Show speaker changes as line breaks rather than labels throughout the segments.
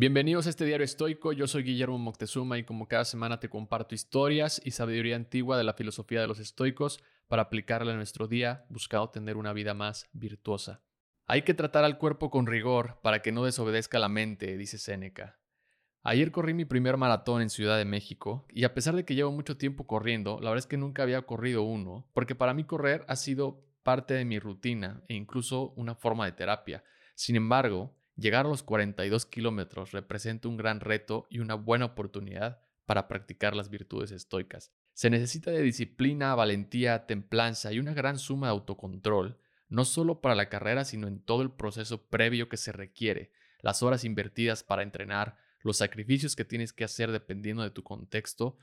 Bienvenidos a este diario estoico, yo soy Guillermo Moctezuma y como cada semana te comparto historias y sabiduría antigua de la filosofía de los estoicos para aplicarla en nuestro día buscando tener una vida más virtuosa. Hay que tratar al cuerpo con rigor para que no desobedezca la mente, dice Séneca. Ayer corrí mi primer maratón en Ciudad de México y a pesar de que llevo mucho tiempo corriendo, la verdad es que nunca había corrido uno, porque para mí correr ha sido parte de mi rutina e incluso una forma de terapia. Sin embargo, llegar a los 42 kilómetros representa un gran reto y una buena oportunidad para practicar las virtudes estoicas. Se necesita de disciplina, valentía, templanza y una gran suma de autocontrol, no solo para la carrera, sino en todo el proceso previo que se requiere, las horas invertidas para entrenar, los sacrificios que tienes que hacer dependiendo de tu contexto,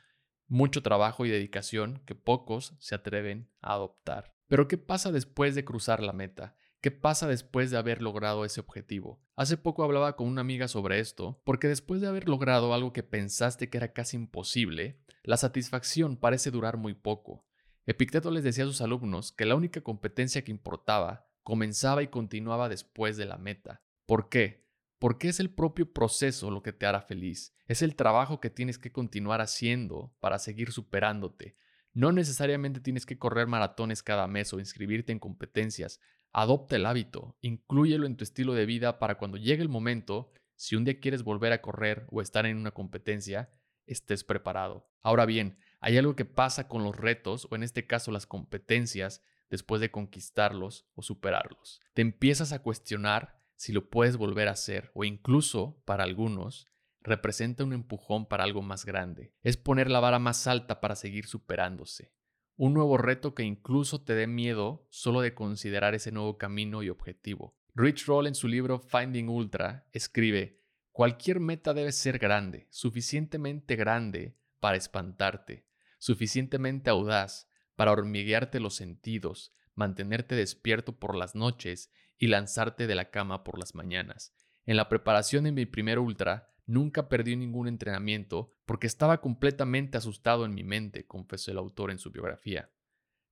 mucho trabajo y dedicación que pocos se atreven a adoptar. Pero ¿qué pasa después de cruzar la meta? ¿Qué pasa después de haber logrado ese objetivo? Hace poco hablaba con una amiga sobre esto, porque después de haber logrado algo que pensaste que era casi imposible, la satisfacción parece durar muy poco. Epicteto les decía a sus alumnos que la única competencia que importaba comenzaba y continuaba después de la meta. ¿Por qué? Porque es el propio proceso lo que te hará feliz. Es el trabajo que tienes que continuar haciendo para seguir superándote. No necesariamente tienes que correr maratones cada mes o inscribirte en competencias. Adopta el hábito, inclúyelo en tu estilo de vida para cuando llegue el momento, si un día quieres volver a correr o estar en una competencia, estés preparado. Ahora bien, hay algo que pasa con los retos, o en este caso las competencias, después de conquistarlos o superarlos. Te empiezas a cuestionar si lo puedes volver a hacer, o incluso, para algunos, representa un empujón para algo más grande. Es poner la vara más alta para seguir superándose. Un nuevo reto que incluso te dé miedo solo de considerar ese nuevo camino y objetivo. Rich Roll en su libro Finding Ultra escribe, cualquier meta debe ser grande, suficientemente grande para espantarte, suficientemente audaz para hormiguearte los sentidos, mantenerte despierto por las noches y lanzarte de la cama por las mañanas. En la preparación de mi primer ultra, Nunca perdí ningún entrenamiento porque estaba completamente asustado en mi mente, confesó el autor en su biografía.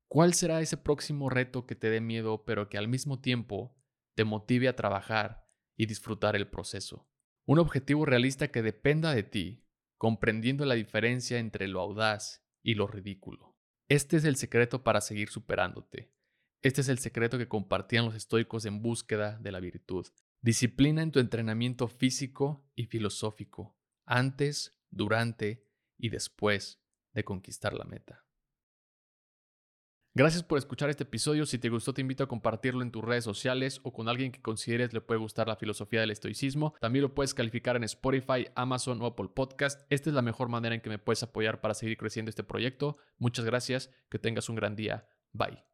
¿Cuál será ese próximo reto que te dé miedo pero que al mismo tiempo te motive a trabajar y disfrutar el proceso? Un objetivo realista que dependa de ti, comprendiendo la diferencia entre lo audaz y lo ridículo. Este es el secreto para seguir superándote. Este es el secreto que compartían los estoicos en búsqueda de la virtud. Disciplina en tu entrenamiento físico y filosófico, antes, durante y después de conquistar la meta. Gracias por escuchar este episodio. Si te gustó, te invito a compartirlo en tus redes sociales o con alguien que consideres le puede gustar la filosofía del estoicismo. También lo puedes calificar en Spotify, Amazon o Apple Podcast. Esta es la mejor manera en que me puedes apoyar para seguir creciendo este proyecto. Muchas gracias. Que tengas un gran día. Bye.